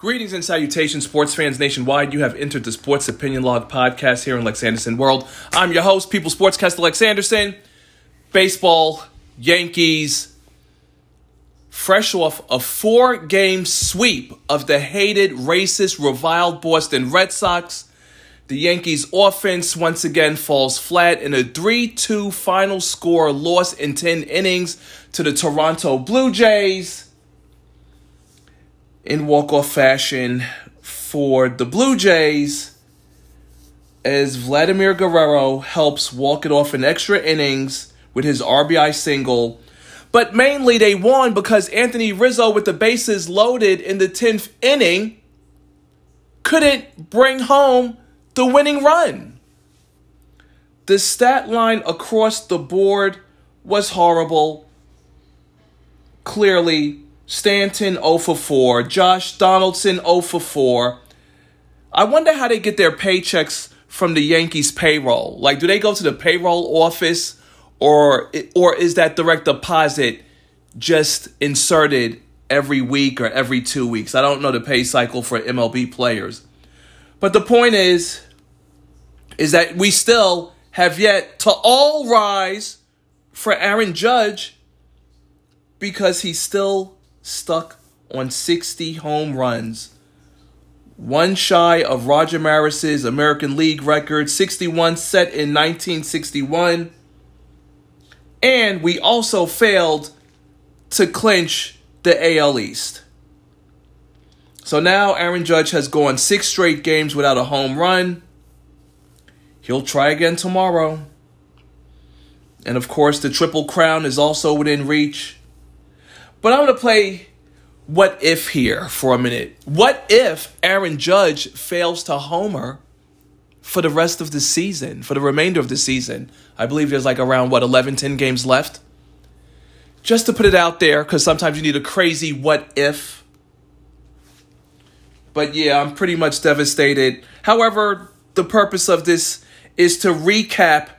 Greetings and salutations, sports fans nationwide. You have entered the Sports Opinion Log podcast here in Lex Anderson World. I'm your host, People Sportscaster Lex Anderson. Baseball, Yankees, fresh off a four game sweep of the hated, racist, reviled Boston Red Sox. The Yankees' offense once again falls flat in a 3 2 final score loss in 10 innings to the Toronto Blue Jays in walk-off fashion for the Blue Jays as Vladimir Guerrero helps walk it off in extra innings with his RBI single. But mainly they won because Anthony Rizzo with the bases loaded in the 10th inning couldn't bring home the winning run. The stat line across the board was horrible. Clearly, Stanton 0 for 4, Josh Donaldson 0 for 4. I wonder how they get their paychecks from the Yankees payroll. Like do they go to the payroll office or or is that direct deposit just inserted every week or every 2 weeks? I don't know the pay cycle for MLB players. But the point is is that we still have yet to all rise for Aaron Judge because he's still stuck on 60 home runs. One shy of Roger Maris's American League record, 61 set in 1961. And we also failed to clinch the AL East. So now Aaron Judge has gone six straight games without a home run. He'll try again tomorrow. And of course, the Triple Crown is also within reach. But I'm going to play what if here for a minute. What if Aaron Judge fails to homer for the rest of the season, for the remainder of the season? I believe there's like around, what, 11, 10 games left? Just to put it out there, because sometimes you need a crazy what if. But yeah, I'm pretty much devastated. However, the purpose of this is to recap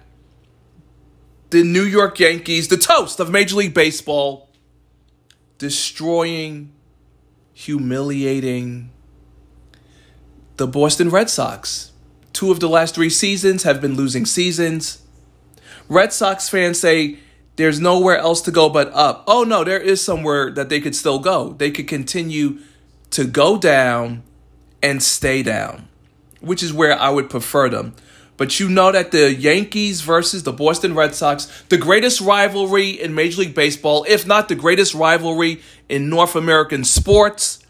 the New York Yankees, the toast of Major League Baseball destroying, humiliating the Boston Red Sox. Two of the last three seasons have been losing seasons. Red Sox fans say there's nowhere else to go but up. Oh no, there is somewhere that they could still go. They could continue to go down and stay down, which is where I would prefer them. But you know that the Yankees versus the Boston Red Sox, the greatest rivalry in Major League Baseball, if not the greatest rivalry in North American sports,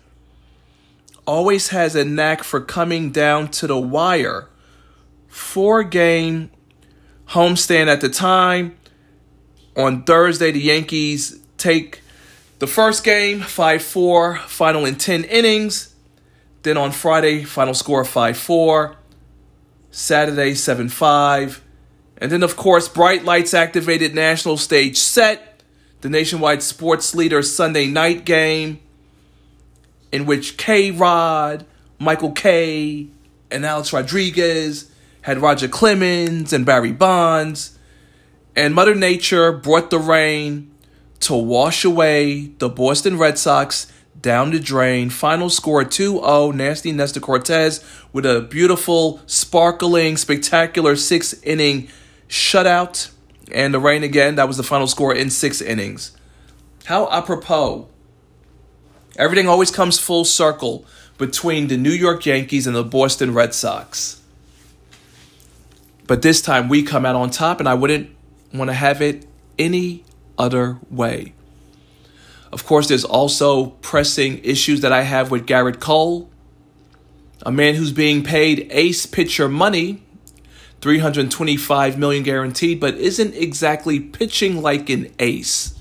always has a knack for coming down to the wire. Four game homestand at the time. On Thursday, the Yankees take the first game 5 4, final in 10 innings. Then on Friday, final score 5 4. Saturday 7 5. And then, of course, Bright Lights activated national stage set, the nationwide sports leader Sunday night game, in which KayRod, Michael Kay, and Alex Rodriguez had Roger Clemens and Barry Bonds. And Mother Nature brought the rain to wash away the Boston Red Sox down the drain. Final score 2 0. Nasty Nestor Cortes with a beautiful, sparkling, spectacular six inning shutout. And the rain again. That was the final score in six innings. How apropos. Everything always comes full circle between the New York Yankees and the Boston Red Sox. But this time we come out on top, and I wouldn't want to have it any other way. Of course, there's also pressing issues that I have with Gerrit Cole, a man who's being paid ace pitcher money, 325 million guaranteed, but isn't exactly pitching like an ace.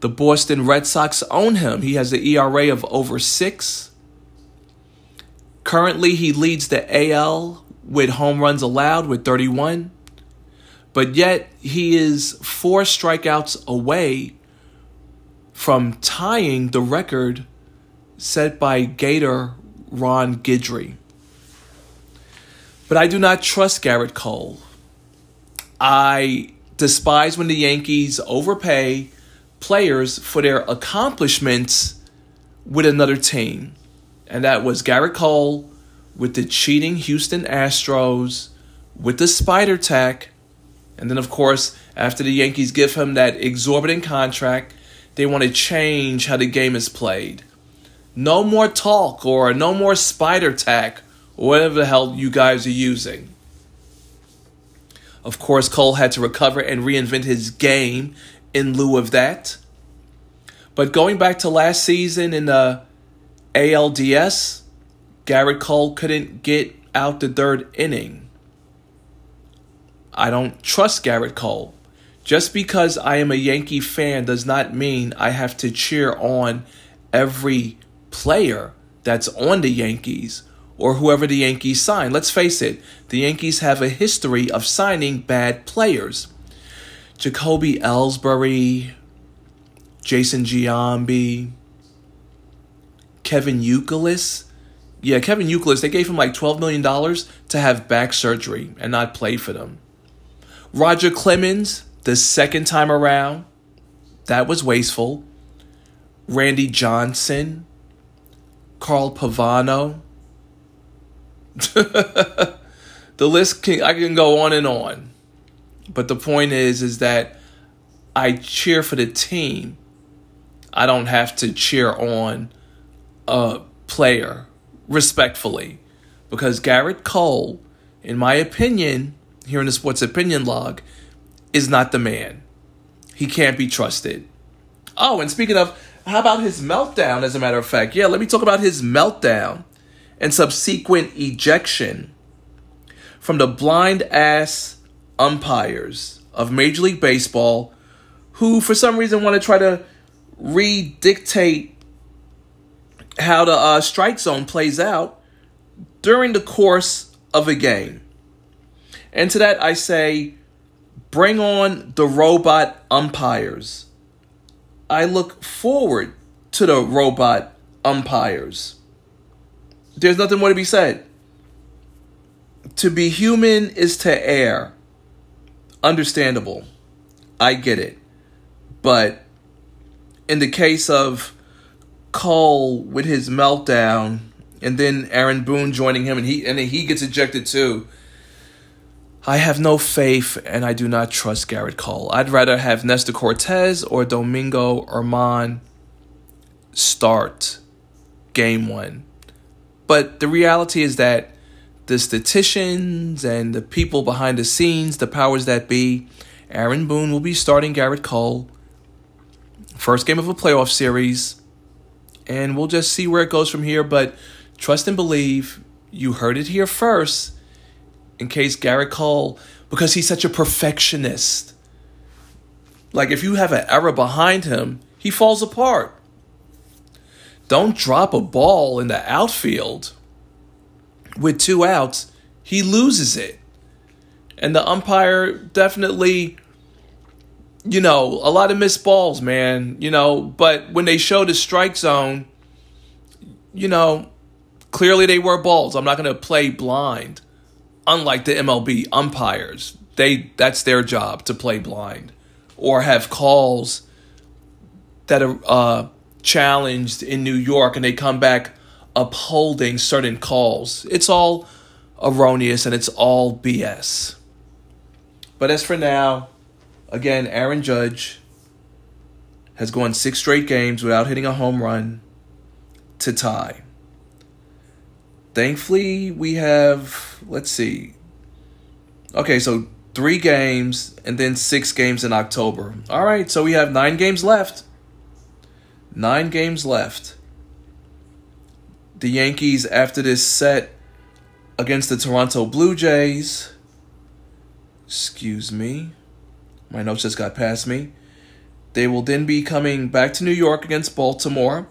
The Boston Red Sox own him. He has an ERA of over 6. Currently, he leads the AL with home runs allowed with 31. But yet, he is four strikeouts away from tying the record set by Gator Ron Guidry. But I do not trust Gerrit Cole. I despise when the Yankees overpay players for their accomplishments with another team. And that was Gerrit Cole with the cheating Houston Astros, with the spider tack. And then, of course, after the Yankees give him that exorbitant contract, they want to change how the game is played. No more talk or no more spider tack or whatever the hell you guys are using. Of course, Cole had to recover and reinvent his game in lieu of that. But going back to last season in uh, the ALDS, Gerrit Cole couldn't get out the third inning. I don't trust Gerrit Cole. Just because I am a Yankee fan does not mean I have to cheer on every player that's on the Yankees or whoever the Yankees sign. Let's face it, the Yankees have a history of signing bad players. Jacoby Ellsbury, Jason Giambi, Kevin Youkilis. Yeah, Kevin Youkilis, they gave him like $12 million to have back surgery and not play for them. Roger Clemens, the second time around, that was wasteful. Randy Johnson, Carl Pavano. the list can I can go on and on. But the point is is that I cheer for the team. I don't have to cheer on a player respectfully because Gerrit Cole in my opinion here in the sports opinion log is not the man. He can't be trusted. Oh, and speaking of, how about his meltdown, as a matter of fact? Yeah, let me talk about his meltdown and subsequent ejection from the blind ass umpires of Major League Baseball who, for some reason, want to try to redictate how the uh, strike zone plays out during the course of a game. And to that, I say, bring on the robot umpires. I look forward to the robot umpires. There's nothing more to be said. To be human is to err. Understandable. I get it. But in the case of Cole with his meltdown, and then Aaron Boone joining him, and he and he gets ejected too. I have no faith and I do not trust Gerrit Cole. I'd rather have Nestor Cortes or Domingo Germán start game one. But the reality is that the statisticians and the people behind the scenes, the powers that be, Aaron Boone will be starting Gerrit Cole. First game of a playoff series. And we'll just see where it goes from here. But trust and believe, you heard it here first in case Gerrit Cole, because he's such a perfectionist. Like if you have an error behind him, he falls apart. Don't drop a ball in the outfield with two outs, he loses it. And the umpire definitely, you know, a lot of missed balls, man, you know, but when they show the strike zone, you know, clearly they were balls. I'm not going to play blind unlike the MLB umpires, they that's their job to play blind or have calls that are uh, challenged in New York and they come back upholding certain calls. It's all erroneous and it's all BS. But as for now, again, Aaron Judge has gone six straight games without hitting a home run to tie. Thankfully, we have, let's see. Okay, so three games and then six games in October. All right, so we have nine games left. Nine games left. The Yankees, after this set against the Toronto Blue Jays, excuse me, my notes just got past me. They will then be coming back to New York against Baltimore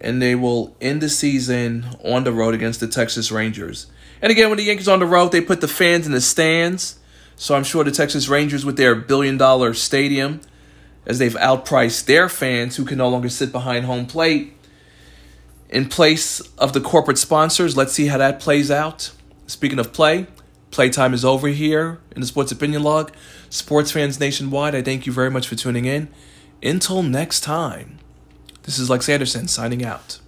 and they will end the season on the road against the Texas Rangers. And again, when the Yankees on the road, they put the fans in the stands. So I'm sure the Texas Rangers, with their billion dollar stadium, as they've outpriced their fans who can no longer sit behind home plate, in place of the corporate sponsors, let's see how that plays out. Speaking of play, playtime is over here in the Sports Opinion Log. Sports fans nationwide, I thank you very much for tuning in. Until next time. This is Lex Anderson signing out.